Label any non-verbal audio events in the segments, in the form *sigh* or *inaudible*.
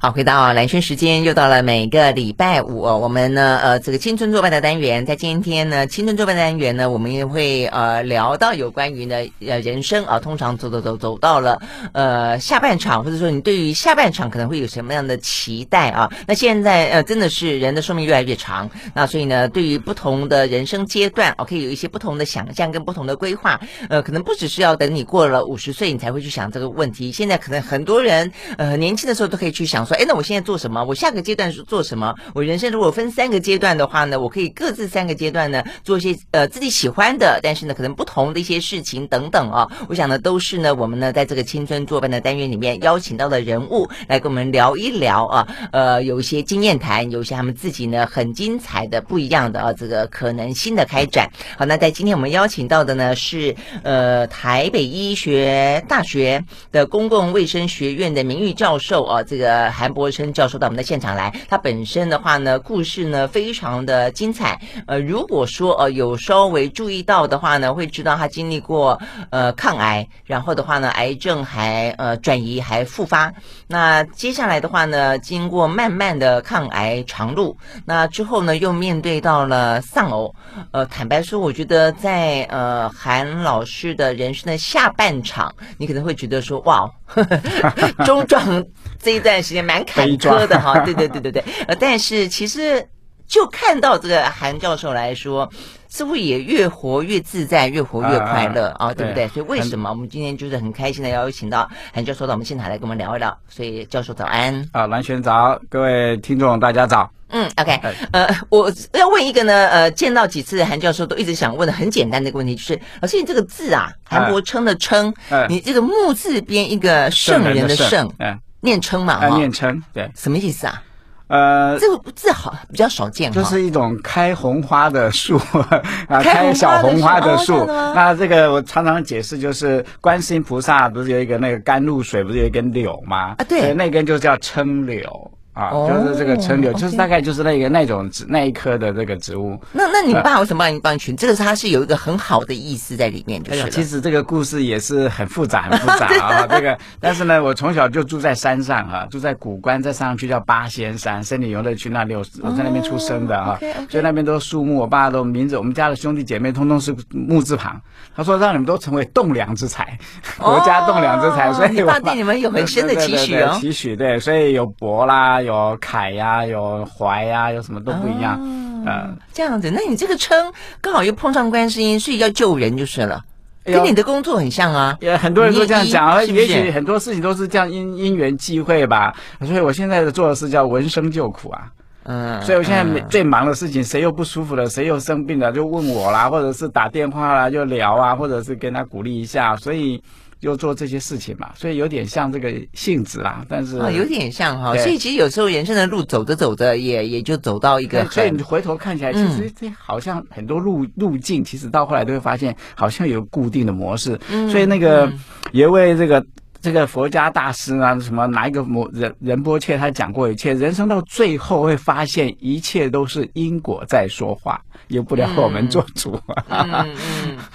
好，回到兰萱时间，又到了每个礼拜五，我们呢，呃，这个青春作伴的单元，在今天呢，青春作伴单元呢，我们也会呃聊到有关于呢，呃，人生啊，通常走走走走到了呃下半场，或者说你对于下半场可能会有什么样的期待啊？那现在呃，真的是人的寿命越来越长，那所以呢，对于不同的人生阶段，哦，可以有一些不同的想象跟不同的规划，呃，可能不只是要等你过了五十岁，你才会去想这个问题。现在可能很多人呃年轻的时候都可以去想。说，哎，那我现在做什么？我下个阶段是做什么？我人生如果分三个阶段的话呢，我可以各自三个阶段呢做一些呃自己喜欢的，但是呢可能不同的一些事情等等啊。我想呢都是呢我们呢在这个青春作伴的单元里面邀请到的人物来跟我们聊一聊啊，呃有一些经验谈，有一些他们自己呢很精彩的不一样的啊这个可能新的开展。好，那在今天我们邀请到的呢是呃台北医学大学的公共卫生学院的名誉教授啊这个韩博生教授到我们的现场来，他本身的话呢，故事呢非常的精彩。呃，如果说呃有稍微注意到的话呢，会知道他经历过呃抗癌，然后的话呢，癌症还呃转移还复发。那接下来的话呢，经过漫漫的抗癌长路，那之后呢，又面对到了丧偶。呃，坦白说，我觉得在呃韩老师的人生的下半场，你可能会觉得说，哇，呵 *laughs* 呵中壮。这一段时间蛮坎坷的哈，对对对对对，呃，但是其实就看到这个韩教授来说，似乎也越活越自在，越活越快乐啊，啊，对不对？所以为什么我们今天就是很开心的邀请到韩教授到我们现场来跟我们聊一聊？所以教授早安啊，蓝轩早，各位听众大家早。嗯，OK，呃，我要问一个呢，呃，见到几次韩教授都一直想问的很简单的一个问题，就是老师，你这个字啊，韩国称的称，你这个木字边一个圣人的圣，嗯。念称嘛，啊，念称，对，什么意思啊？呃，这个字好比较少见，就是一种开红花的树 *laughs* 啊，开小红花的树。那这个我常常解释，就是观世音菩萨不是有一个那个甘露水，不是有一根柳吗？啊，对，那根就叫称柳。啊，就是这个春柳，就是大概就是那个那种植那一棵的这个植物。那那你爸为什么帮你帮你取？这个它是有一个很好的意思在里面，就是。其实这个故事也是很复杂，很复杂啊。*laughs* 这个，但是呢，我从小就住在山上啊，住在古关，再上去叫八仙山森林游乐区那里，我在那边出生的哈，所以那边都是树木。我爸的名字，我们家的兄弟姐妹通通是木字旁。他说让你们都成为栋梁之才，国家栋梁之才。所以，我爸对你们有很深的期许哦。期许对，所以有博啦。有凯呀，有怀呀，有什么都不一样，嗯、哦呃，这样子，那你这个称刚好又碰上观世音，所以要救人就是了，跟你的工作很像啊。也很多人都这样讲，也许很多事情都是这样因因缘际会吧。所以我现在做的事叫闻声救苦啊，嗯，所以我现在最忙的事情，谁又不舒服了，谁又生病了，就问我啦，或者是打电话啦，就聊啊，或者是跟他鼓励一下，所以。又做这些事情嘛，所以有点像这个性质啦，但是啊，有点像哈，所以其实有时候人生的路走着走着也，也也就走到一个，所以你回头看起来，其实这好像很多路路径，其实到后来都会发现，好像有固定的模式。嗯，所以那个有一位这个。这个佛家大师啊，什么哪一个某仁仁波切他讲过一切，人生到最后会发现一切都是因果在说话，由不了我们做主。嗯嗯，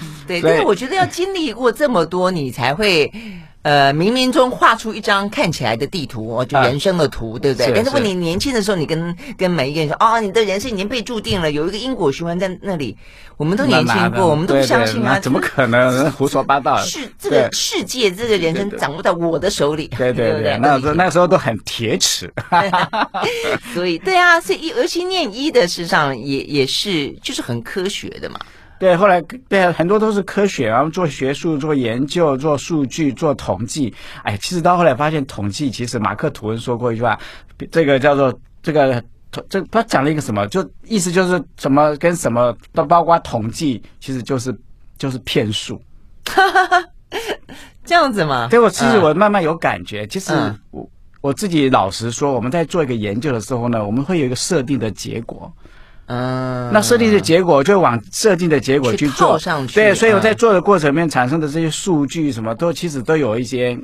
嗯，对，但是我觉得要经历过这么多，你才会。呃，冥冥中画出一张看起来的地图，哦，就人生的图，啊、对不对？但是问你年轻的时候，你跟跟每一个人说，哦，你的人生已经被注定了，有一个因果循环在那里。我们都年轻过，我们都不相信啊！怎么可能？胡说八道！是这个世界，这个人生掌握在我的手里。对对对，那时候那时候都很铁齿。*laughs* 所以，对啊，所以尤其念医的，事实上也也是就是很科学的嘛。对，后来对很多都是科学，然后做学术、做研究、做数据、做统计。哎，其实到后来发现，统计其实马克吐温说过一句话，这个叫做这个这他讲了一个什么，就意思就是什么跟什么都包括统计，其实就是就是骗术。哈哈哈，这样子吗？对，我其实我慢慢有感觉，其实我我自己老实说，我们在做一个研究的时候呢，我们会有一个设定的结果。嗯，那设定的结果就往设定的结果去做，去上去对，所以我在做的过程里面产生的这些数据什么都其实都有一些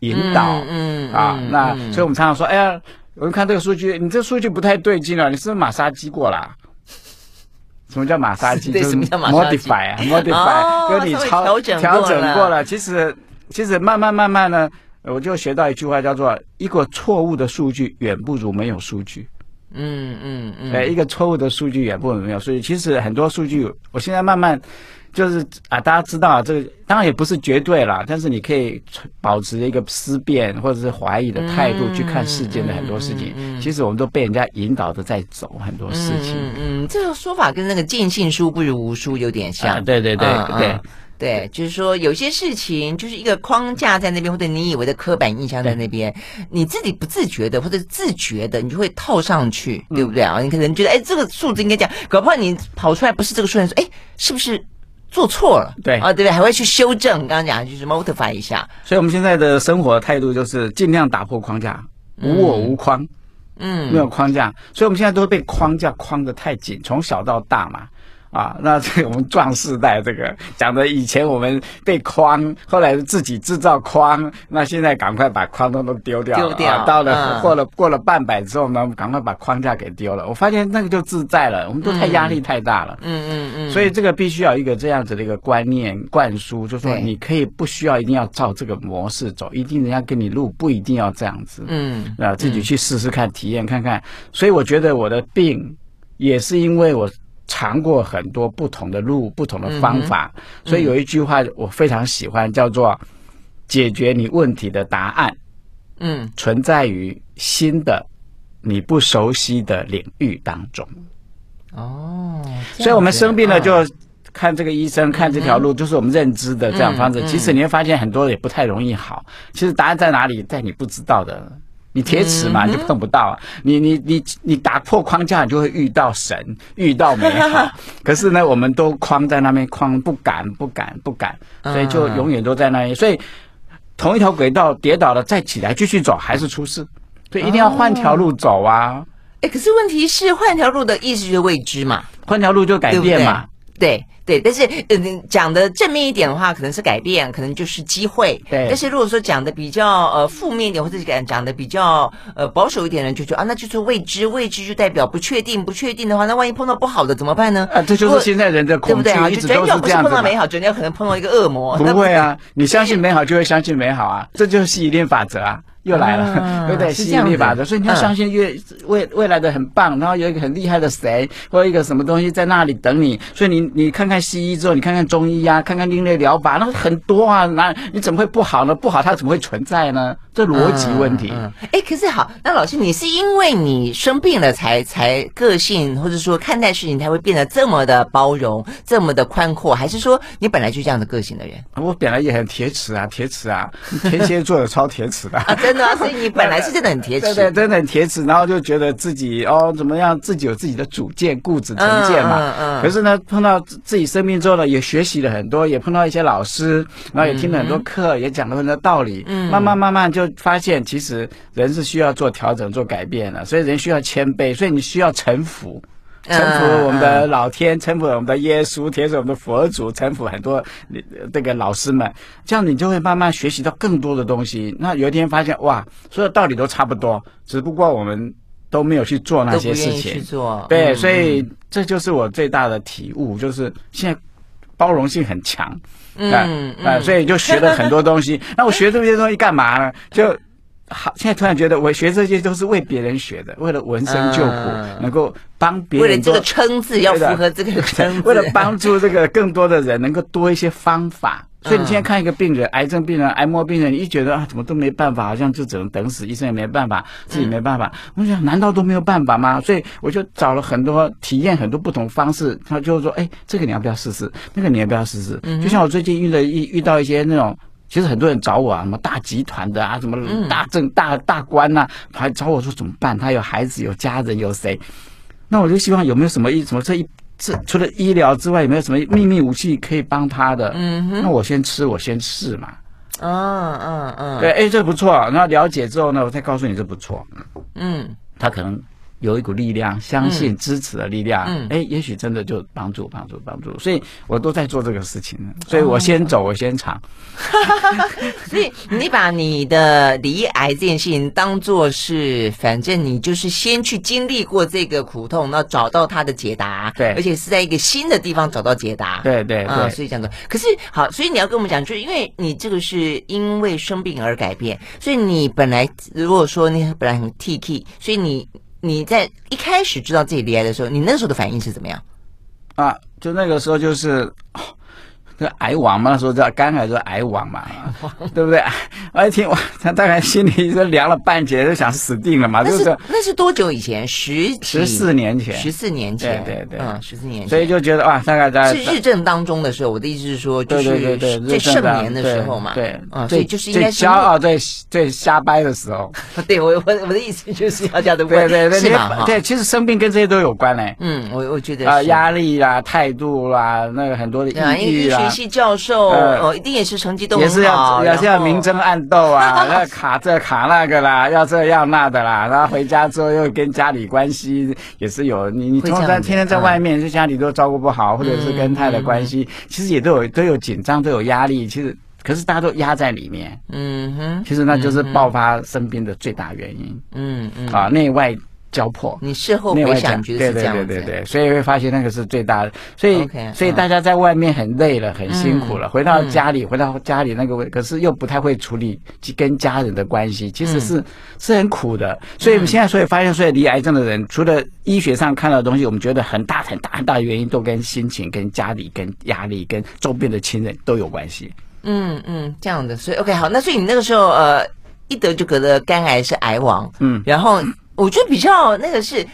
引导，嗯，嗯啊，嗯、那所以我们常常说，哎呀，我们看这个数据，你这数据不太对劲了，你是不是马杀鸡过了？*laughs* 什么叫马杀鸡？就是 modify 啊，*laughs* modify，跟你超调整过了。其实其实慢慢慢慢呢。我就学到一句话，叫做“一个错误的数据远不如没有数据”嗯。嗯嗯一个错误的数据也不如没有所以。其实很多数据，我现在慢慢。就是啊，大家知道这个当然也不是绝对啦，但是你可以保持一个思辨或者是怀疑的态度去看世间的很多事情。嗯嗯嗯、其实我们都被人家引导着在走很多事情。嗯，这个说法跟那个尽信书不如无书有点像。啊、对对对、对对，就是说有些事情就是一个框架在那边，或者你以为的刻板印象在那边，你自己不自觉的或者自觉的，你就会套上去，对不对啊？嗯、你可能觉得哎，这个数字应该这样，搞不好你跑出来不是这个数字，说哎，是不是？做错了，对啊，对不对？还会去修正。刚刚讲就是 modify 一下。所以，我们现在的生活态度就是尽量打破框架，无我无框，嗯，没有框架。所以，我们现在都被框架框得太紧，从小到大嘛。啊，那这我们壮世代这个讲的，以前我们被框，后来自己制造框，那现在赶快把框都都丢掉，丢掉。啊、到了过了、嗯、过了半百之后呢，赶快把框架给丢了。我发现那个就自在了，我们都太压力太大了。嗯嗯嗯。所以这个必须要一个这样子的一个观念灌输，就是说你可以不需要一定要照这个模式走，一定人家给你录不一定要这样子。嗯。啊，自己去试试看，体验看看。所以我觉得我的病也是因为我。尝过很多不同的路，不同的方法，嗯、所以有一句话我非常喜欢，叫做“解决你问题的答案”，嗯，存在于新的你不熟悉的领域当中。哦，所以我们生病了就看这个医生，哦、看这条路，就是我们认知的这样方式。嗯、其实你会发现很多也不太容易好。其实答案在哪里，在你不知道的。你铁齿嘛，你就碰不到啊！你你你你打破框架，你就会遇到神，*laughs* 遇到美好。可是呢，我们都框在那边，框不敢，不敢，不敢，所以就永远都在那里。所以同一条轨道跌倒了，再起来继续走，还是出事。所以一定要换条路走啊！哎，可是问题是换条路的意思就是未知嘛，换条路就改变嘛，对，对。对，但是嗯，讲的正面一点的话，可能是改变，可能就是机会。对，但是如果说讲的比较呃负面一点，或者讲讲的比较呃保守一点的人，就觉得啊，那就是未知，未知就代表不确定，不确定的话，那万一碰到不好的怎么办呢？啊，这就是现在人的恐惧，对不对啊？就转角不是碰到美好，转角可能碰到一个恶魔。不会啊，你相信美好就会相信美好啊，这就是吸引力法则啊。又来了，啊、对不对？吸引力法则，所以你要相信越未未来的很棒，然后有一个很厉害的谁或者一个什么东西在那里等你，所以你你看看西医之后，你看看中医呀、啊，看看另类疗法，那很多啊，那你怎么会不好呢？不好它怎么会存在呢？这逻辑问题。哎、嗯嗯欸，可是好，那老师，你是因为你生病了才才个性或者说看待事情才会变得这么的包容，这么的宽阔，还是说你本来就这样的个性的人？我本来也很铁齿啊，铁齿啊，天蝎座的超铁齿的啊。真的，所以你本来是真的很铁齿，*laughs* 对对，真的很铁齿，然后就觉得自己哦怎么样，自己有自己的主见、固执成见嘛。嗯嗯。可是呢，碰到自己生病之后呢，也学习了很多，也碰到一些老师，然后也听了很多课，也讲了很多道理。嗯。慢慢慢慢就发现，其实人是需要做调整、做改变的，所以人需要谦卑，所以你需要臣服。臣服我们的老天，臣服我们的耶稣，臣服我们的佛祖，臣服很多这个老师们，这样你就会慢慢学习到更多的东西。那有一天发现，哇，所有道理都差不多，只不过我们都没有去做那些事情。去做。对，所以这就是我最大的体悟，就是现在包容性很强。嗯啊，所以就学了很多东西。*laughs* 那我学这些东西干嘛呢？就。好，现在突然觉得我学这些都是为别人学的，为了闻声救苦，嗯、能够帮别人。为了这个称字要符合这个 *laughs* 称字，为了帮助这个更多的人，能够多一些方法。所以你现在看一个病人，癌症病人、癌末病人，你一觉得啊，怎么都没办法，好像就只能等死，医生也没办法，自己没办法。嗯、我想，难道都没有办法吗？所以我就找了很多体验很多不同方式。他就是说，哎，这个你要不要试试？那个你要不要试试？嗯、就像我最近遇到一遇到一些那种。其实很多人找我啊，什么大集团的啊，什么大政大大官呐、啊，还找我说怎么办？他有孩子，有家人，有谁？那我就希望有没有什么一什么这一这除了医疗之外，有没有什么秘密武器可以帮他的？嗯哼，那我先吃，我先试嘛。嗯嗯嗯，对，哎，这不错。然后了解之后呢，我再告诉你这不错。嗯，他可能有一股力量，相信支持的力量，嗯，哎，也许真的就帮助帮助帮助，所以我都在做这个事情，所以我先走，我先尝。*laughs* 所以你把你的离癌这件事情当做是，反正你就是先去经历过这个苦痛，那找到它的解答，对，而且是在一个新的地方找到解答，对对对，嗯，所以这样的。可是好，所以你要跟我们讲，就是因为你这个是因为生病而改变，所以你本来如果说你本来很 T K，所以你你在一开始知道自己恋爱的时候，你那时候的反应是怎么样？啊，就那个时候就是。这癌王嘛，那时候叫肝癌，就是癌王嘛，*laughs* 对不对？我一听，哇，他大概心里就凉了半截，就想死定了嘛。就是那是多久以前？十十四年前，十四年前，对对对，嗯，十四年前。所以就觉得哇，大概在是日正当中的时候。我的意思是说，就是最盛年的时候嘛。对，啊，所以就是应该是骄傲、最最瞎掰的时候。*laughs* 对我我我的意思就是要这样的，对对对？对，其实生病跟这些都有关嘞。嗯，我我觉得啊，压力啦、态度啦，那个很多的抑郁啦。系教授。哦，一定也是成绩都很好，也是要也是要明争暗斗啊，*laughs* 要卡这卡那个啦，要这要那的啦，然后回家之后又跟家里关系也是有，你你通常天天在外面，在家里都照顾不好，或者是跟太太关系，其实也都有都有紧张，都有压力，其实可是大家都压在里面，嗯哼，其实那就是爆发生病的最大原因，嗯嗯，啊内外。交迫，你事后回想觉得是这样子，对对对对对，所以会发现那个是最大的，所以 Okay, 所以大家在外面很累了，很辛苦了，嗯、回到家里，嗯、回到家里那个位，可是又不太会处理跟家人的关系，其实是、嗯、是很苦的。所以我们现在所以发现，所以罹癌症的人，除了医学上看到的东西，我们觉得很大很大很大的原因，都跟心情、跟家里、跟压力、跟周边的亲人都有关系。嗯嗯，这样的，所以 OK 好，那所以你那个时候呃一得就得了肝癌是癌王，嗯，然后。我觉得比较那个是，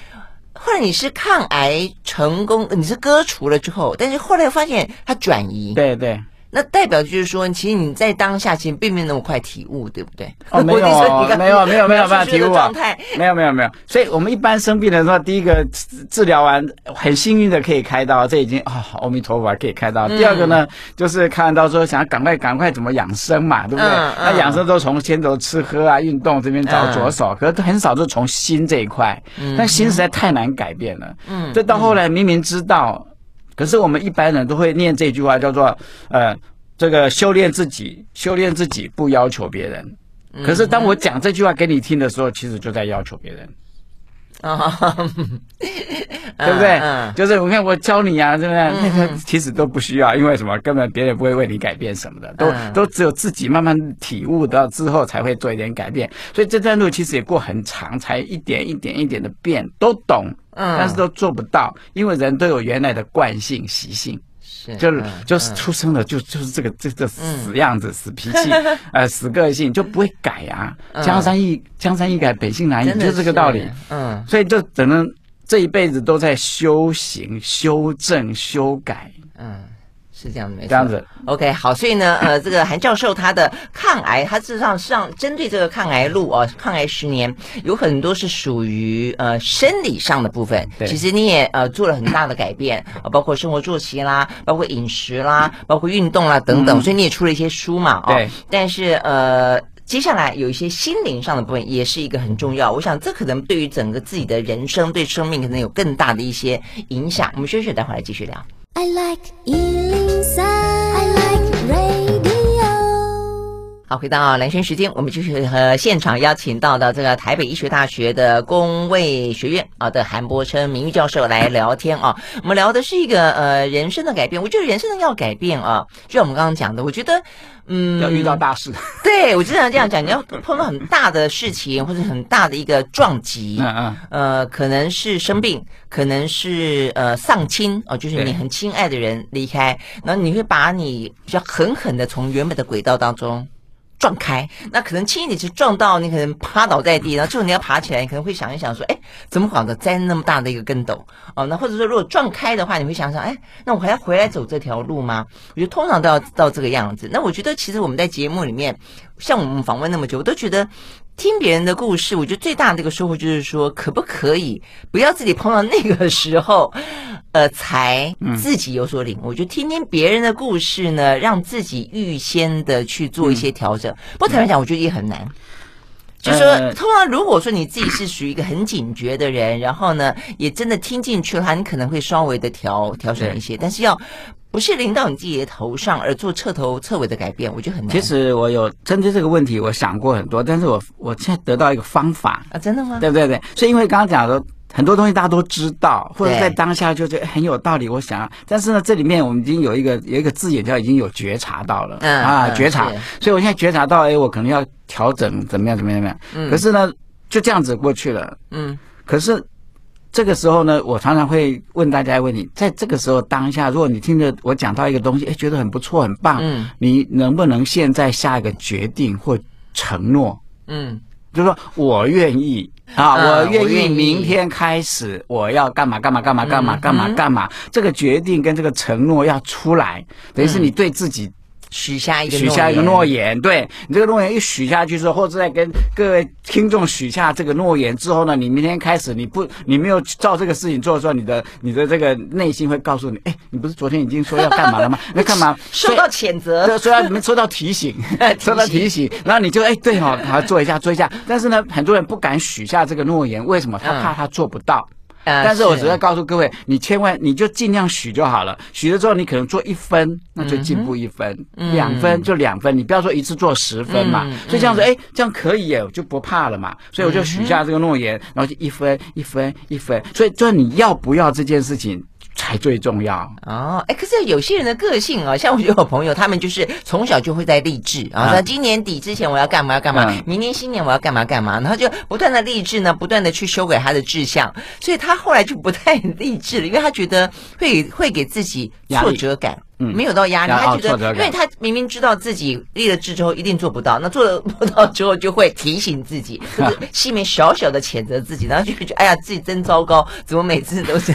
后来你是抗癌成功，你是割除了之后，但是后来发现它转移。对对。那代表就是说，其实你在当下其实并没有那么快体悟，对不对？哦，*laughs* 没有，没有，没有，没有办法体悟啊。没有，没有，没有。所以我们一般生病的时候，第一个治治疗完，很幸运的可以开刀，这已经啊，阿弥陀佛可以开刀。第二个呢，就是看到说想要赶快赶快怎么养生嘛，对不对？那养生都从先从吃喝啊、运动这边找着手，可是很少就从心这一块。但心实在太难改变了。嗯。这到后来明明知道。可是我们一般人都会念这句话，叫做“呃，这个修炼自己，修炼自己，不要求别人。”可是当我讲这句话给你听的时候，其实就在要求别人。*laughs* 啊，*laughs* 对不对？就是我看我教你啊，对不对？那个其实都不需要，因为什么？根本别人不会为你改变什么的，都都只有自己慢慢体悟到之后才会做一点改变。所以这段路其实也过很长，才一点一点一点的变，都懂，但是都做不到，因为人都有原来的惯性习性。就是就是出生了就就是这个这这死样子死脾气 *laughs* 呃死个性就不会改啊，江山易江山易改本性难移，就是这个道理。嗯，所以就只能这一辈子都在修行、修正、修改。嗯。是这样的，没错。这样子，OK，好，所以呢，呃，这个韩教授他的抗癌，他事实上上针对这个抗癌路啊，抗癌十年有很多是属于呃生理上的部分。对，其实你也呃做了很大的改变啊，*coughs* 包括生活作息啦，包括饮食啦，包括运动啦等等，嗯、所以你也出了一些书嘛，啊。对。但是呃，接下来有一些心灵上的部分也是一个很重要，我想这可能对于整个自己的人生、对生命可能有更大的一些影响。我们萱萱，待会儿来继续聊。I like 好，回到蓝生时间，我们继续和现场邀请到的这个台北医学大学的工卫学院啊的韩柏檉名誉教授来聊天啊。我们聊的是一个呃人生的改变，我觉得人生要改变啊，就像我们刚刚讲的，我觉得嗯要遇到大事，对我经常这样讲，你要碰到很大的事情或者很大的一个撞击，嗯嗯，呃，可能是生病，可能是呃丧亲哦，就是你很亲爱的人离开，然后你会把你比较狠狠的从原本的轨道当中。撞开，那可能轻一点就撞到你，可能趴倒在地，*laughs* 然后之后你要爬起来，你可能会想一想说，哎，怎么搞的栽那么大的一个跟斗？哦，那或者说如果撞开的话，你会想想，哎，那我还要回来走这条路吗？我觉得通常都要到这个样子。那我觉得其实我们在节目里面，像我们访问那么久，我都觉得。听别人的故事，我觉得最大的一个收获就是说，可不可以不要自己碰到那个时候，呃，才自己有所领悟。嗯、我觉得听听别人的故事呢，让自己预先的去做一些调整。嗯、不过坦白讲，我觉得也很难。就是说，通常如果说你自己是属于一个很警觉的人，然后呢，也真的听进去的话，你可能会稍微的调调整一些，但是要不是临到你自己的头上而做彻头彻尾的改变，我觉得很难。其实我有针对这个问题，我想过很多，但是我我现在得到一个方法啊，真的吗？对不对对，所以因为刚刚讲的。很多东西大家都知道，或者在当下就觉得很有道理。我想要，但是呢，这里面我们已经有一个有一个字眼叫已经有觉察到了，嗯啊，觉察。所以我现在觉察到，哎，我可能要调整怎么样怎么样怎么样。嗯。可是呢，就这样子过去了。嗯。可是这个时候呢，我常常会问大家一个问题：在这个时候当下，如果你听着我讲到一个东西，哎，觉得很不错、很棒，嗯，你能不能现在下一个决定或承诺？嗯，就是说我愿意。啊，我愿意明天开始，我要干嘛干嘛干嘛干嘛干嘛干嘛，这个决定跟这个承诺要出来，等于是你对自己。许下一个许下一个诺言，对你这个诺言一许下去之后，或者在跟各位听众许下这个诺言之后呢，你明天开始你不你没有照这个事情做的时候，你的你的这个内心会告诉你，哎，你不是昨天已经说要干嘛了吗？*laughs* 那干嘛？受到谴责，对，虽然你们收到 *laughs* *laughs* 提醒，受到提醒，然后你就哎对哦，好做一下做一下，但是呢，很多人不敢许下这个诺言，为什么？他怕他做不到。但是我只要告诉各位，你千万你就尽量许就好了。许了之后，你可能做一分，那就进步一分；两分就两分。你不要说一次做十分嘛。所以这样子，哎，这样可以耶，我就不怕了嘛。所以我就许下这个诺言，然后就一分一分一分。所以，就你要不要这件事情？才最重要。哦，哎，可是有些人的个性啊，*laughs* 像我有朋友，他们就是从小就会在励志啊，说今年底之前我要干嘛要干嘛，明年新年我要干嘛干嘛，然后就不断的励志呢，不断的去修改他的志向，所以他后来就不太励志了，因为他觉得会会给自己挫折感，嗯，没有到压力，他觉得，因为他明明知道自己立了志之后一定做不到，那做了 *laughs* 不到之后就会提醒自己，*laughs* 可是心里面小小的谴责自己，然后就觉得哎呀自己真糟糕，怎么每次都是。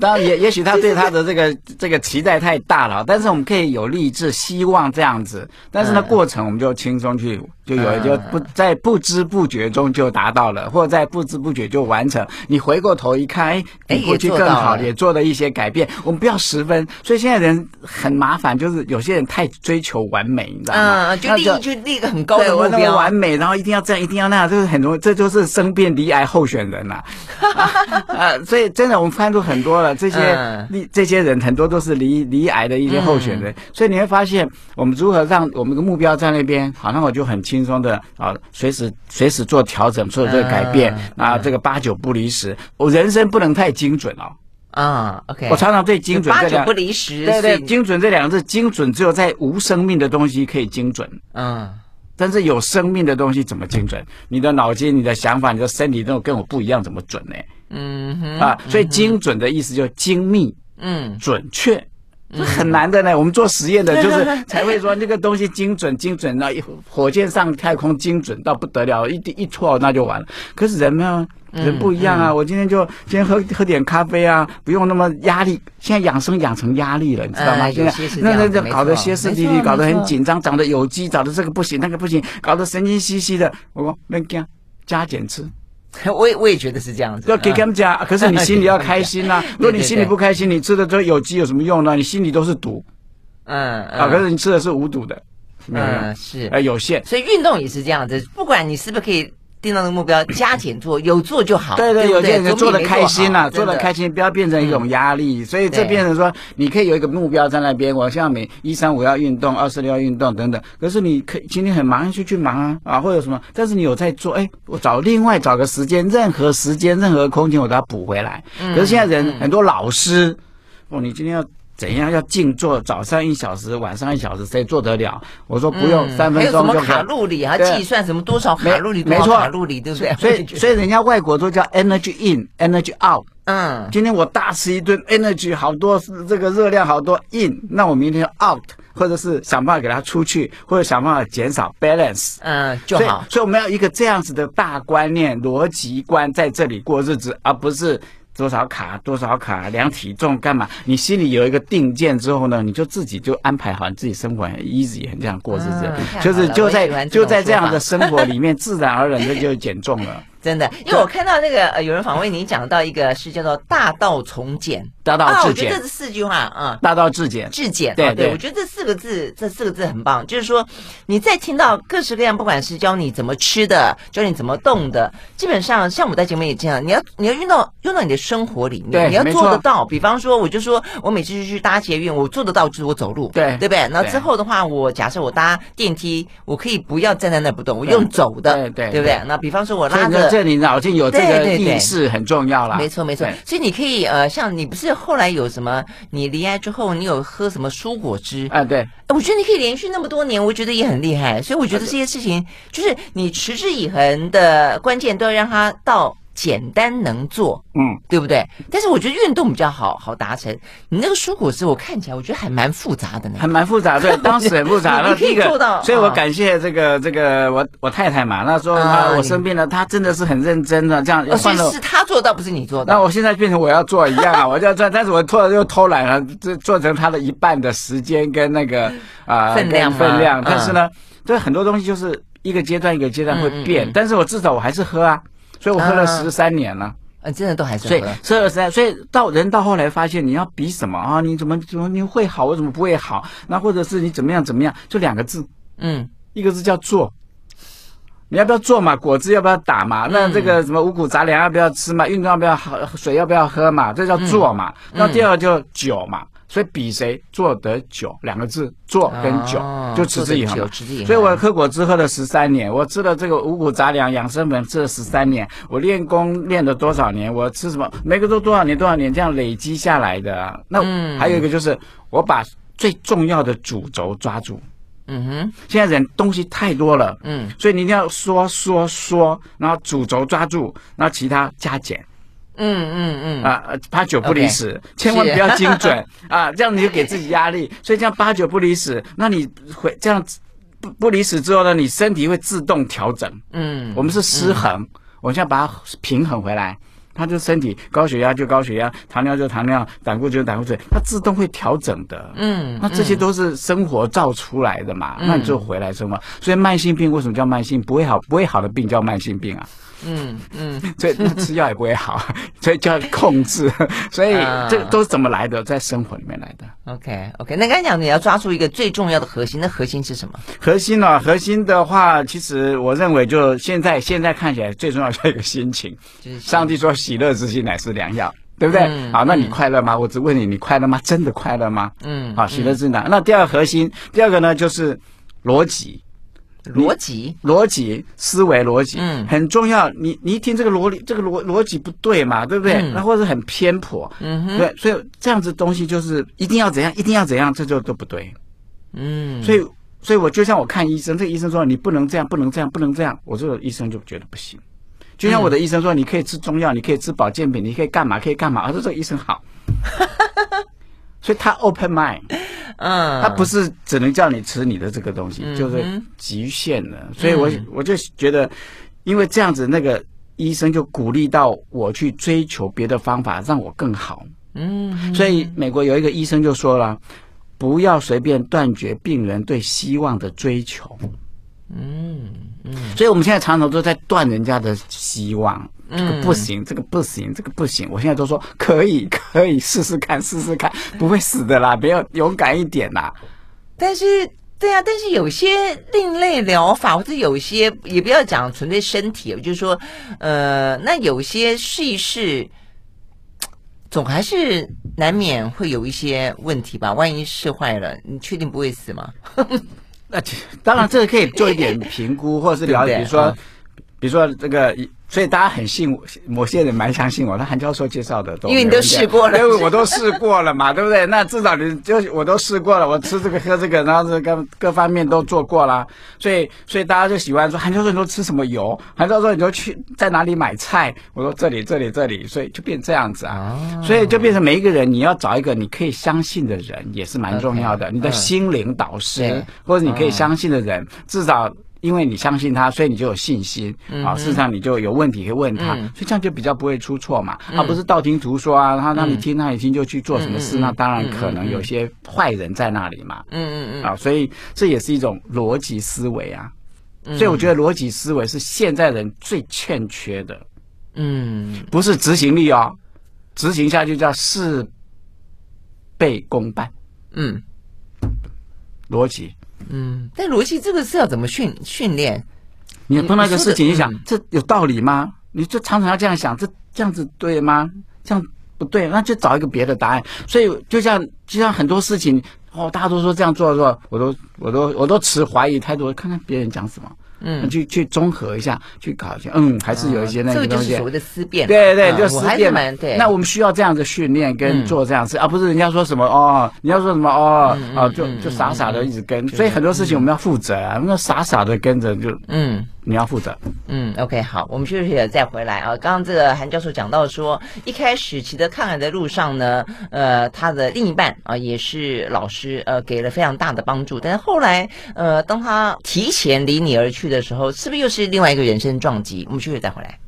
当然，也也许他对他的这个 *laughs* 这个期待太大了，但是我们可以有励志，希望这样子。但是呢，过程我们就轻松去，就有就不在不知不觉中就达到了，或者在不知不觉就完成。你回过头一看，哎，比过去更好，也做了一些改变。我们不要十分，所以现在人很麻烦，就是有些人太追求完美，你知道吗？嗯，就立就立个很高的目标，完美，然后一定要这样，一定要那样，就是很容易，这就是生变离癌候选人呐。*laughs* 啊，所以真的，我们看出很多了。这些离这些人很多都是离离癌的一些候选人，所以你会发现，我们如何让我们的目标在那边，好，像我就很轻松的啊，随时随时做调整，做这个改变啊，这个八九不离十。我人生不能太精准哦。啊，OK，我常常对精准八九不离十，对对，精准这两个字，精准只有在无生命的东西可以精准。嗯，但是有生命的东西怎么精准？你的脑筋、你的想法、你的身体都跟我不一样，怎么准呢？嗯哼啊，所以精准的意思就是精密，嗯，准确，这很难的呢。我们做实验的，就是才会说那个东西精准，精准到火箭上太空精准到不得了，一一错那就完了。可是人呢，人不一样啊。我今天就今天喝喝点咖啡啊，不用那么压力。现在养生养成压力了，你知道吗？现在那那那搞得歇斯底里，搞得很紧张，长得有机，长得这个不行，那个不行，搞得神经兮兮的。我说没加加减吃。*laughs* 我也我也觉得是这样子，要给他们讲。*laughs* 可是你心里要开心呐。如果你心里不开心，你吃的这有机有什么用呢？你心里都是毒。嗯啊，可是你吃的是无毒的，嗯是，呃有限。所以运动也是这样子，不管你是不是可以。定到的目标，加减做，有做就好。对对，有些人做的开心了，做的开心，不要变成一种压力。所以这变成说，你可以有一个目标在那边，我像每一三五要运动，二四六要运动等等。可是你可以今天很忙就去忙啊啊，或者什么，但是你有在做，哎，我找另外找个时间，任何时间任何空间我都要补回来。可是现在人很多老师，哦，你今天要。怎样要静坐？早上一小时，晚上一小时，谁做得了？我说不用，三分钟就可以。还有什么卡路里？啊计算什么多少卡路里？没错卡路里，对不对？所以，*laughs* 所以人家外国都叫 energy in，energy out。嗯，今天我大吃一顿，energy 好多，这个热量好多 in，那我明天 out，或者是想办法给它出去，或者想办法减少 balance，嗯，就好。所以我们要一个这样子的大观念、逻辑观在这里过日子，而不是。多少卡多少卡量体重干嘛？你心里有一个定见之后呢，你就自己就安排好你自己生活很 easy，很这样过日子，就是就在就在这样的生活里面，自然而然的就减重了。*laughs* 真的，因为我看到那个呃，有人访问你讲到一个是叫做大道从简，大道至简。啊，我觉得这是四句话啊，大道至简，至简。对对，我觉得这四个字，这四个字很棒。就是说，你在听到各式各样，不管是教你怎么吃的，教你怎么动的，基本上像我们在节目也这样，你要你要用到用到你的生活里面，你要做得到。比方说，我就说我每次去搭捷运，我做得到就是我走路，对对不对？那之后的话，我假设我搭电梯，我可以不要站在那不动，我用走的，对对，对不对？那比方说我拉着，这你脑筋有这个意识很重要了。没错没错，所以你可以呃，像你不是后来有什么？你离开之后，你有喝什么蔬果汁啊？对，我觉得你可以连续那么多年，我觉得也很厉害。所以我觉得这些事情，就是你持之以恒的关键，都要让它到。简单能做，嗯，对不对？但是我觉得运动比较好好达成。你那个蔬果汁，我看起来我觉得还蛮复杂的呢，还蛮复杂。对，*laughs* 当时很复杂。那可以做到，所以我感谢这个这个我我太太嘛。那时候她我生病了，她真的是很认真的这样。所以是她做到，不是你做的。那我现在变成我要做一样啊，*laughs* 我就要做，但是我突然又偷懒了，这做成她的一半的时间跟那个 *laughs* 啊分量分量。但是呢，这很多东西就是一个阶段一个阶段会变，但是我至少我还是喝啊。所以我喝了十三年了，嗯，真的都还是喝。所以喝了十三，所以到人到后来发现，你要比什么啊？你怎么怎么你会好，我怎么不会好？那或者是你怎么样怎么样？就两个字，嗯，一个字叫做。你要不要做嘛？果汁要不要打嘛？那这个什么五谷杂粮要不要吃嘛？运动要不要喝？水要不要喝嘛？这叫做嘛。那第二个就酒嘛。所以比谁做得久，两个字，做跟久，哦、就持之以恒。所以我喝果汁喝了十三年，我吃了这个五谷杂粮养生粉吃了十三年，我练功练了多少年？我吃什么？每个都多少年多少年这样累积下来的。那还有一个就是，我把最重要的主轴抓住。嗯哼，现在人东西太多了，嗯，所以你一定要说说说，然后主轴抓住，然后其他加减。嗯嗯嗯。啊，八九不离十，千万不要精准。*laughs* 啊，这样你就给自己压力。所以这样八九不离十，那你会这样不不离十之后呢，你身体会自动调整。嗯，我们是失衡，我现在把它平衡回来，它就身体高血压就高血压，糖尿就糖尿，胆固醇就胆固醇，它自动会调整的。嗯，那这些都是生活造出来的嘛，那你就回来生活。所以慢性病为什么叫慢性？不会好不会好的病叫慢性病啊？嗯嗯，*laughs* 所以那吃药也不会好，*laughs* 所以就要控制。*laughs* 所以这都是怎么来的？在生活里面来的。OK OK，那刚才讲你要抓住一个最重要的核心，那核心是什么？核心呢？核心的话，其实我认为就现在现在看起来最重要是一个心情。就是上帝说喜乐之心乃是良药，对不对？嗯、好，那你快乐吗？嗯、我只问你，你快乐吗？真的快乐吗？嗯，好，喜乐之心。那第二个核心，第二个呢就是逻辑。逻辑，逻辑，思维逻辑，嗯，很重要。你你一听这个逻辑，这个逻逻辑不对嘛，对不对？那、嗯、或者很偏颇，嗯哼，对，所以这样子东西就是一定要怎样，一定要怎样，这就都不对。嗯，所以所以我就像我看医生，这个医生说你不能这样，不能这样，不能这样，我这个医生就觉得不行。就像我的医生说，你可以吃中药，你可以吃保健品，你可以干嘛，可以干嘛。我说这个医生好，*laughs* 所以他 open mind。嗯，他不是只能叫你吃你的这个东西，就是局限了。所以我，我就觉得，因为这样子，那个医生就鼓励到我去追求别的方法，让我更好。嗯，所以美国有一个医生就说了，不要随便断绝病人对希望的追求。嗯嗯，所以我们现在常常都在断人家的希望，这个不行，这个不行，这个不行。我现在都说可以，可以试试看，试试看，不会死的啦，不要勇敢一点啦。但是，对啊，但是有些另类疗法，或者有些也不要讲纯粹身体，就是说，呃，那有些试一试，总还是难免会有一些问题吧？万一试坏了，你确定不会死吗？那当然，这个可以做一点评估，或者是了解，比如说，比如说这个。所以大家很信我，某些人蛮相信我。那韩教授介绍的都，因为你都试过了，因为我都试过了嘛，对不对？*laughs* 那至少你就我都试过了，我吃这个喝这个，然后这个各方面都做过了。所以，所以大家就喜欢说韩教授你都吃什么油？韩教授你都去在哪里买菜？我说这里这里这里，所以就变这样子啊。所以就变成每一个人你要找一个你可以相信的人也是蛮重要的，你的心灵导师或者你可以相信的人，至少。因为你相信他，所以你就有信心啊。事实上，你就有问题可以问他，所以这样就比较不会出错嘛。而不是道听途说啊，他让你听，那你听就去做什么事，那当然可能有些坏人在那里嘛。嗯嗯嗯。啊，所以这也是一种逻辑思维啊。所以我觉得逻辑思维是现在人最欠缺的。嗯，不是执行力哦，执行下去叫事倍功半。嗯，逻辑。嗯，但逻辑这个是要怎么训训练？你碰到一个事情，你想这有道理吗？你就常常要这样想，这这样子对吗？这样不对，那就找一个别的答案。所以就像就像很多事情哦，大家都说这样做做，我都我都我都持怀疑态度，看看别人讲什么。嗯，去去综合一下，去搞一下，嗯，还是有一些那个东西。这个就是所谓的思辨。对对对，就思辨嘛。对。那我们需要这样的训练跟做这样子，而不是人家说什么哦，你要说什么哦啊，就就傻傻的一直跟。所以很多事情我们要负责啊，那傻傻的跟着就嗯。你要负责。嗯，OK，好，我们休息了再回来啊。刚刚这个韩教授讲到说，一开始骑着抗癌的路上呢，呃，他的另一半啊也是老师，呃，给了非常大的帮助。但是后来，呃，当他提前离你而去的时候，是不是又是另外一个人生撞击？我们休息再回来。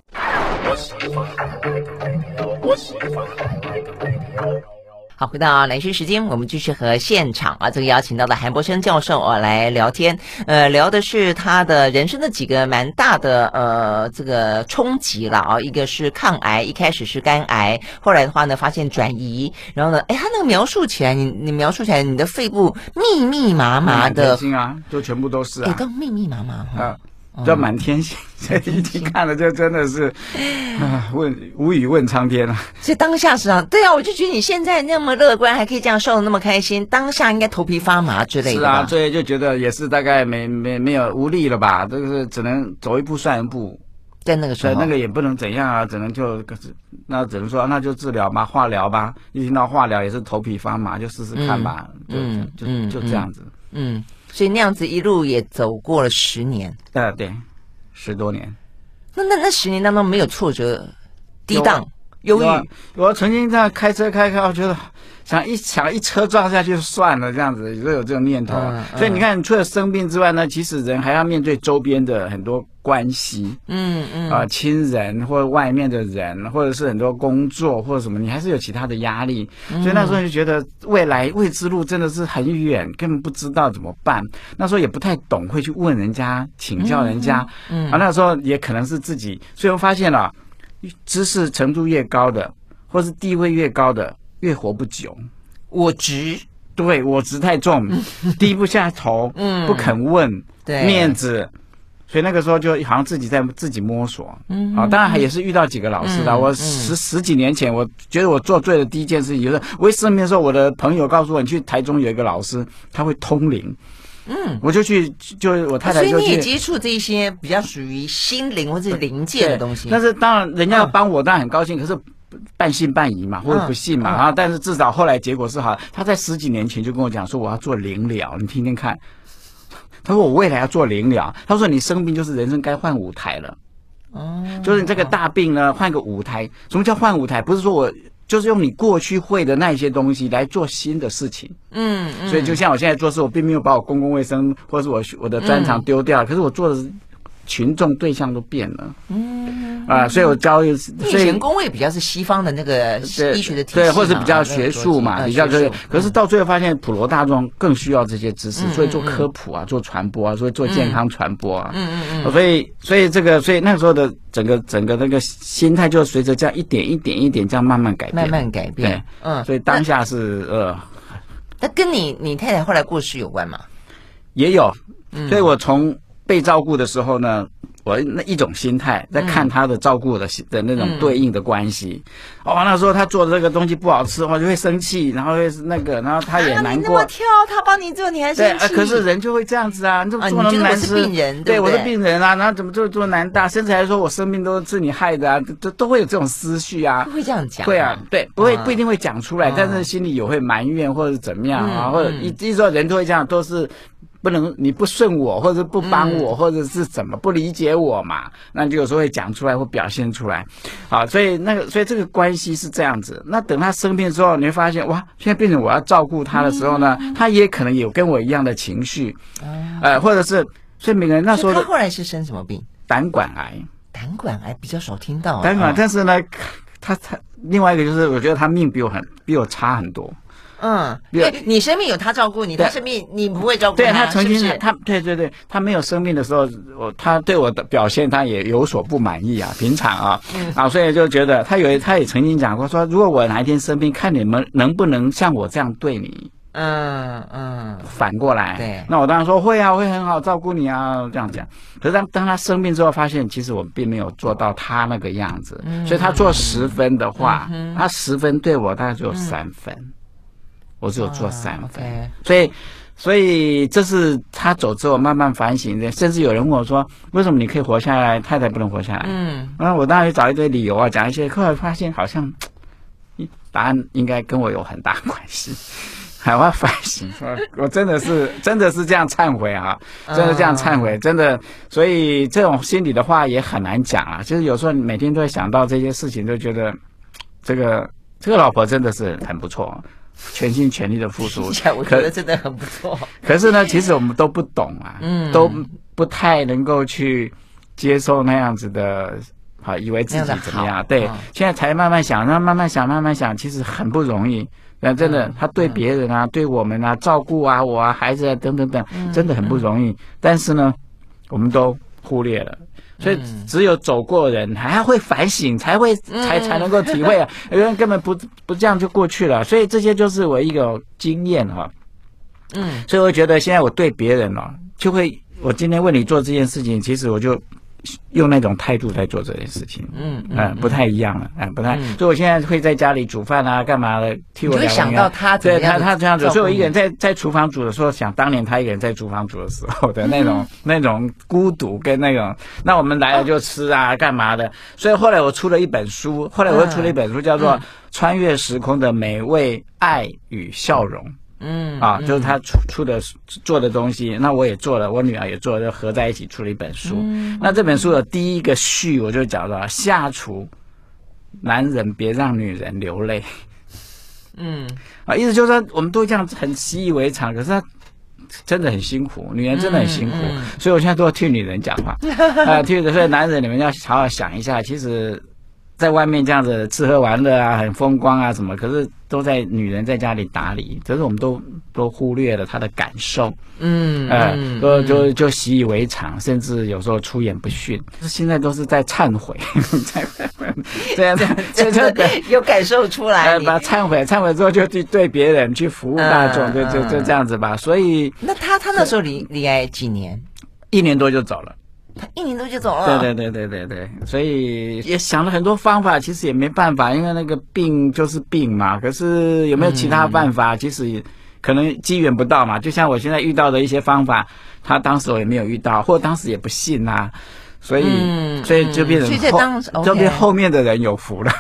好，回到蓝轩时间，我们继续和现场啊，这个邀请到的韩博生教授啊来聊天，呃，聊的是他的人生的几个蛮大的呃这个冲击了啊，一个是抗癌，一开始是肝癌，后来的话呢发现转移，然后呢，哎，他那个描述起来，你你描述起来，你的肺部密密麻麻的，心啊，就全部都是啊，都密密麻麻哈。叫满天星，这一听看了就真的是 *laughs* 啊，问无语问苍天啊！所以当下是啊，对啊，我就觉得你现在那么乐观，还可以这样笑得那么开心，当下应该头皮发麻之类的。是啊，所以就觉得也是大概没没没有无力了吧？这个是只能走一步算一步，在那个时候，那个也不能怎样啊，只能就那只能说那就治疗吧，化疗吧。一听到化疗也是头皮发麻，就试试看吧，嗯、就就就这样子，嗯。嗯所以那样子一路也走过了十年，呃，对，十多年。那那那十年当中没有挫折、低档、忧郁。我曾经在开车开开，我觉得想一想一车撞下去就算了，这样子都有这种念头。嗯嗯、所以你看，除了生病之外呢，其实人还要面对周边的很多。关系，嗯嗯啊，亲人或者外面的人，或者是很多工作或者什么，你还是有其他的压力，所以那时候就觉得未来未知路真的是很远，根本不知道怎么办。那时候也不太懂，会去问人家请教人家，嗯，啊，那时候也可能是自己，所以我发现了，知识程度越高的，或是地位越高的，越活不久。我执，对，我执太重，*laughs* 低不下头，嗯，不肯问，对，面子。所以那个时候就好像自己在自己摸索，嗯，啊，当然也是遇到几个老师的。我十十几年前，我觉得我做对的第一件事情就是，我一生病的时候，我的朋友告诉我，你去台中有一个老师，他会通灵，嗯，我就去，就我太太就去。所以你也接触这些比较属于心灵或者灵界的东西。但是当然，人家要帮我，当然很高兴。可是半信半疑嘛，或者不信嘛，然后但是至少后来结果是好。他在十几年前就跟我讲说，我要做灵疗，你听听看。*laughs* 他说：“我未来要做灵疗。”他说：“你生病就是人生该换舞台了，哦，就是你这个大病呢，换个舞台。什么叫换舞台？不是说我就是用你过去会的那些东西来做新的事情。嗯，所以就像我现在做事，我并没有把我公共卫生或者是我我的专长丢掉，可是我做的是。”群众对象都变了，嗯啊，所以我教育，所以以前工位比较是西方的那个医学的体系，对，或者是比较学术嘛，比较对。可是到最后发现普罗大众更需要这些知识，所以做科普啊，做传播啊，所以做健康传播啊，嗯嗯嗯。所以所以这个，所以那个时候的整个整个那个心态就随着这样一点一点一点这样慢慢改变，慢慢改变。对，嗯。所以当下是呃，那跟你你太太后来过世有关吗？也有，所以我从被照顾的时候呢。我那一种心态在看他的照顾的的那种对应的关系，哦，那时候他做的这个东西不好吃，我就会生气，然后会是那个，然后他也难过。啊、你那么挑，他帮你做，你还生气？对，可是人就会这样子啊，你怎么做那么难吃？啊、病人对，对，我是病人啊，然后怎么做做难大，甚至还说我生病都是你害的啊，都都会有这种思绪啊。会这样讲？会啊，对，不会不一定会讲出来，啊、但是心里有会埋怨或者怎么样啊，嗯、或者一一说人都会这样，都是。不能你不顺我，或者不帮我，或者是怎么不理解我嘛？那你就有时候会讲出来或表现出来，啊，所以那个所以这个关系是这样子。那等他生病之后，你会发现哇，现在变成我要照顾他的时候呢，他也可能有跟我一样的情绪，呃，或者是所以每个人那时候他后来是生什么病？胆管癌。胆管癌比较少听到。胆管，但是呢，他他另外一个就是，我觉得他命比我很比我差很多。嗯，对，你生病有他照顾你，他生病你不会照顾他。对他曾经，他对对对，他没有生病的时候，我他对我的表现他也有所不满意啊，平常啊，嗯、啊，所以就觉得他有他也曾经讲过说，如果我哪一天生病，看你们能不能像我这样对你。嗯嗯，反过来，对，那我当然说会啊，会很好照顾你啊，这样讲。可是当当他生病之后，发现其实我并没有做到他那个样子，嗯、所以他做十分的话，嗯、他十分对我大概只有三分，嗯、我只有做三分，哦 okay、所以所以这是他走之后慢慢反省的。甚至有人问我说，为什么你可以活下来，太太不能活下来？嗯，那我当然找一堆理由啊，讲一些，后来发现好像答案应该跟我有很大关系。*laughs* 海外反省，我真的是真的是这样忏悔啊，真的这样忏悔，真的，所以这种心里的话也很难讲啊。就是有时候每天都会想到这些事情，就觉得这个这个老婆真的是很不错，全心全力的付出。*laughs* 我觉得真的很不错。可是呢，其实我们都不懂啊，嗯，都不太能够去接受那样子的，好，以为自己怎么样？对，现在才慢慢想，那慢慢想，慢慢想，其实很不容易。那真的，他对别人啊，对我们啊，照顾啊，我啊，孩子啊，等等等，真的很不容易。但是呢，我们都忽略了，所以只有走过人还会反省，才会才才能够体会啊。*laughs* 有人根本不不这样就过去了，所以这些就是我一个经验哈。嗯，所以我觉得现在我对别人哦，就会我今天为你做这件事情，其实我就。用那种态度在做这件事情，嗯嗯，不太一样了，嗯，不太。所以我现在会在家里煮饭啊，干嘛的？替我两个人。想到他，对他他这样子，所以我一个人在在厨房煮的时候，想当年他一个人在厨房煮的时候的那种 *laughs* 那种孤独跟那种。那我们来了就吃啊，干嘛的？所以后来我出了一本书，后来我又出了一本书，叫做《穿越时空的美味爱与笑容》。嗯啊，就是他出出的做的东西，那我也做了，我女儿也做了，就合在一起出了一本书。嗯、那这本书的第一个序我就讲到：下厨，男人别让女人流泪。嗯啊，意思就是说，我们都这样很习以为常，可是他真的很辛苦，女人真的很辛苦，嗯嗯、所以我现在都要替女人讲话 *laughs* 啊，替所以男人你们要好好想一下，其实。在外面这样子吃喝玩乐啊，很风光啊，什么？可是都在女人在家里打理，可是我们都都忽略了她的感受，嗯，呃，都就就习以为常，甚至有时候出言不逊。现在都是在忏悔，*laughs* 在这样这样，*laughs* 这有感受出来，呃，把忏悔，忏悔之后就去对别人去服务大众，就就就这样子吧。所以，那他他那时候离离开几年？一年多就走了。他一年多就走了。对对对对对对，所以也想了很多方法，其实也没办法，因为那个病就是病嘛。可是有没有其他办法？嗯、其实可能机缘不到嘛。就像我现在遇到的一些方法，他当时我也没有遇到，或者当时也不信啊。所以，嗯、所以就变成后，所以当时就变后面的人有福了。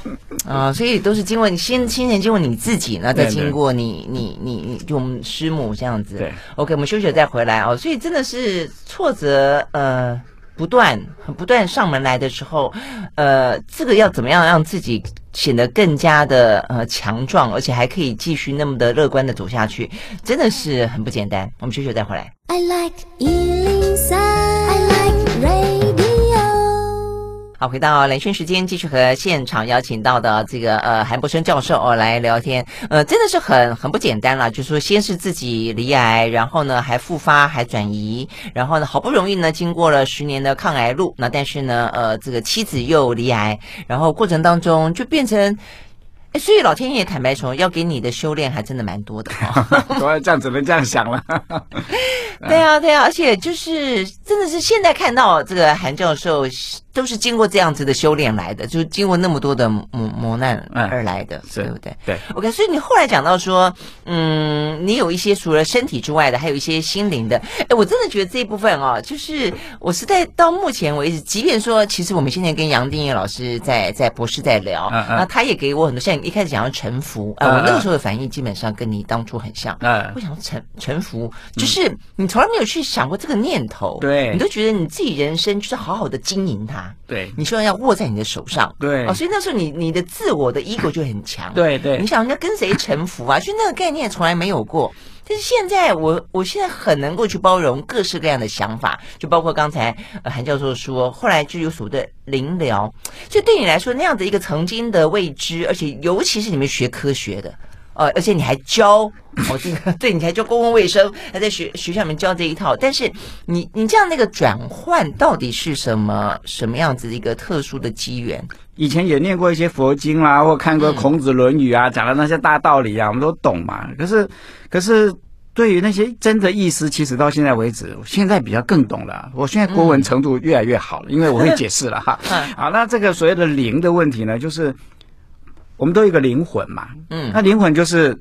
*laughs* 啊，所以都是经过你先，先前经过你自己呢，再经过你，你，你，你，就我们师母这样子。对，OK，我们休息了再回来哦。所以真的是挫折，呃，不断，不断上门来的时候，呃，这个要怎么样让自己显得更加的呃强壮，而且还可以继续那么的乐观的走下去，真的是很不简单。我们休息了再回来。I like 好，回到连线时间，继续和现场邀请到的这个呃韩博生教授哦来聊天，呃，真的是很很不简单了。就是说，先是自己离癌，然后呢还复发，还转移，然后呢好不容易呢经过了十年的抗癌路，那但是呢呃这个妻子又离癌，然后过程当中就变成。哎，所以老天爷坦白说，要给你的修炼还真的蛮多的哈、哦。*laughs* 我这样只能这样想了。*laughs* 对啊，对啊，而且就是真的是现在看到这个韩教授。都是经过这样子的修炼来的，就是经过那么多的磨磨难而来的，嗯、对不对？对。OK，所以你后来讲到说，嗯，你有一些除了身体之外的，还有一些心灵的。哎，我真的觉得这一部分哦，就是我是在到目前为止，即便说，其实我们现在跟杨定一老师在在博士在聊，嗯嗯，那他也给我很多，像一开始讲要臣服，啊、呃，我那个时候的反应基本上跟你当初很像。嗯。我想臣臣服，就是你从来没有去想过这个念头，对，你都觉得你自己人生就是好好的经营它。对，你希望要握在你的手上，对，哦，所以那时候你你的自我的 ego 就很强，对对，你想人家跟谁臣服啊？所以那个概念从来没有过。但是现在我我现在很能够去包容各式各样的想法，就包括刚才韩教授说，后来就有所谓的灵疗，就对你来说那样的一个曾经的未知，而且尤其是你们学科学的。呃，而且你还教哦，这个对，你才教公共卫生，还在学学校里面教这一套。但是你你这样那个转换到底是什么什么样子的一个特殊的机缘？以前也念过一些佛经啦，或看过孔子《论语》啊，讲的那些大道理啊，我们都懂嘛。可是可是对于那些真的意思，其实到现在为止，我现在比较更懂了。我现在国文程度越来越好了，因为我会解释了哈。*laughs* 好，那这个所谓的灵的问题呢，就是。我们都有一个灵魂嘛，嗯，那灵魂就是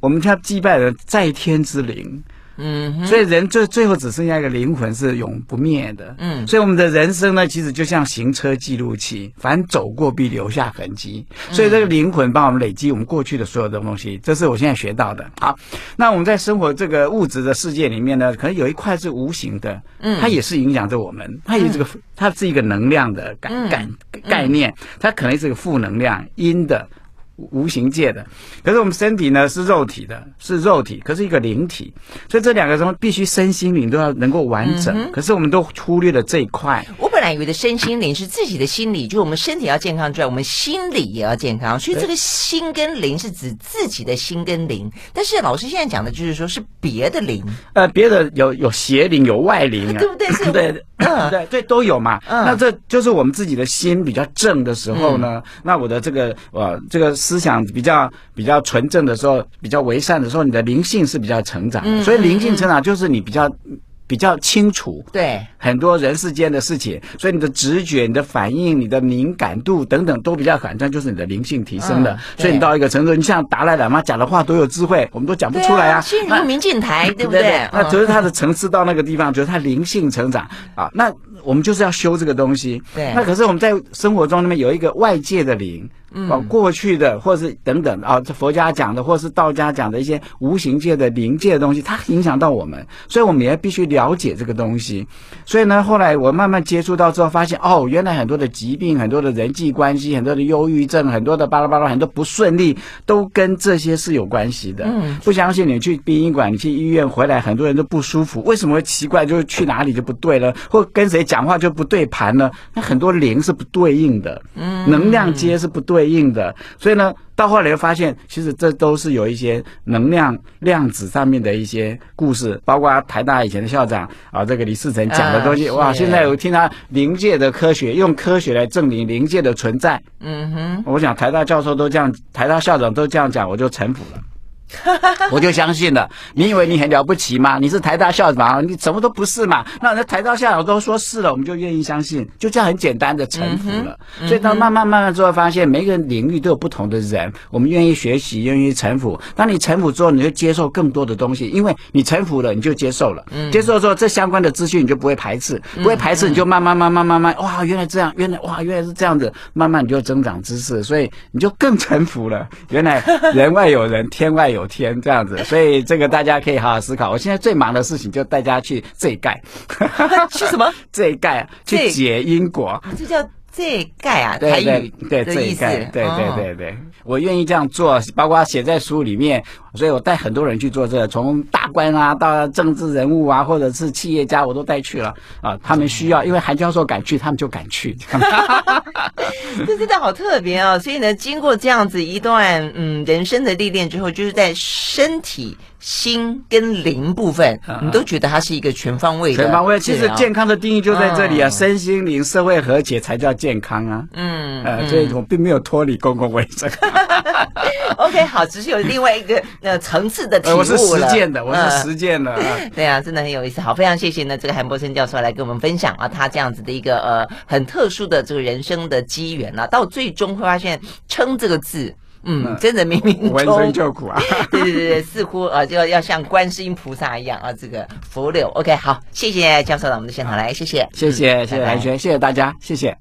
我们要祭拜的在天之灵。嗯，所以人最最后只剩下一个灵魂是永不灭的。嗯，所以我们的人生呢，其实就像行车记录器，凡走过必留下痕迹。所以这个灵魂帮我们累积我们过去的所有的东西，这是我现在学到的。好，那我们在生活这个物质的世界里面呢，可能有一块是无形的，嗯，它也是影响着我们。它有这个，它是一个能量的概概概念，它可能是个负能量阴的。无形界的，可是我们身体呢是肉体的，是肉体，可是一个灵体，所以这两个什么必须身心灵都要能够完整。嗯、可是我们都忽略了这一块。我本来以为的身心灵是自己的心理，就我们身体要健康之外，我们心理也要健康。所以这个心跟灵是指自己的心跟灵。但是老师现在讲的就是说是别的灵，呃，别的有有邪灵，有外灵啊，对不对？*laughs* 是对。嗯，对对都有嘛。嗯，那这就是我们自己的心比较正的时候呢。嗯、那我的这个呃，这个思想比较比较纯正的时候，比较为善的时候，你的灵性是比较成长。嗯，所以灵性成长就是你比较。比较清楚，对很多人世间的事情，所以你的直觉、你的反应、你的敏感度等等都比较反正，就是你的灵性提升的。嗯、所以你到一个程度，你像达赖喇嘛讲的话都有智慧，我们都讲不出来啊。进入明镜台，*laughs* 对不对那只是他的层次到那个地方，就是他灵性成长啊。那我们就是要修这个东西。对。那可是我们在生活中里面有一个外界的灵。嗯，过去的或是等等啊，这佛家讲的，或是道家讲的一些无形界的灵界的东西，它影响到我们，所以我们也必须了解这个东西。所以呢，后来我慢慢接触到之后，发现哦，原来很多的疾病、很多的人际关系、很多的忧郁症、很多的巴拉巴拉、很多不顺利，都跟这些是有关系的。嗯，不相信你去殡仪馆，你去医院回来，很多人都不舒服，为什么会奇怪？就是去哪里就不对了，或跟谁讲话就不对盘了？那很多灵是不对应的，嗯，能量接是不对。对应的，所以呢，到后来又发现，其实这都是有一些能量量子上面的一些故事，包括台大以前的校长啊，这个李世成讲的东西，啊、哇，现在我听他灵界的科学，用科学来证明灵界的存在。嗯哼，我想台大教授都这样，台大校长都这样讲，我就臣服了。*laughs* 我就相信了，你以为你很了不起吗？你是台大校长，你什么都不是嘛？那那台大校长都说是了，我们就愿意相信，就这样很简单的臣服了。嗯、所以到慢慢慢慢之后，发现每个领域都有不同的人，我们愿意学习，愿意臣服。当你臣服之后，你就接受更多的东西，因为你臣服了，你就接受了。嗯、接受之后，这相关的资讯你就不会排斥，不会排斥，你就慢慢慢慢慢慢，哇，原来这样，原来哇，原来是这样子，慢慢你就增长知识，所以你就更臣服了。原来人外有人，天外有。有天这样子，*laughs* 所以这个大家可以好好思考。我现在最忙的事情就带大家去这一盖，*laughs* 去什么？*laughs* 这一盖去解因果，这叫。这盖啊，台语对这一盖，对对对对，我愿意这样做，包括写在书里面，所以我带很多人去做这个，从大官啊到政治人物啊，或者是企业家，我都带去了啊。他们需要，因为韩教授敢去，他们就敢去。*laughs* 这真的好特别哦！所以呢，经过这样子一段嗯人生的历练之后，就是在身体。心跟灵部分，你都觉得它是一个全方位的。全方位，其实健康的定义就在这里啊，身心灵社会和谐才叫健康啊。嗯，呃，所以我并没有脱离公共卫生。*laughs* OK，好，只是有另外一个呃层次的体悟了。我是实践的，我是实践的。*laughs* 对啊，真的很有意思。好，非常谢谢呢，这个韩博生教授来跟我们分享啊，他这样子的一个呃很特殊的这个人生的机缘啊，到最终会发现“称”这个字。嗯，真的冥冥中，闻声救苦啊！*laughs* 对对对，似乎啊，就要像观世音菩萨一样啊，这个福流。OK，好，谢谢教授到我们的现场来，谢谢，谢谢，谢谢蓝轩，谢谢大家，谢谢。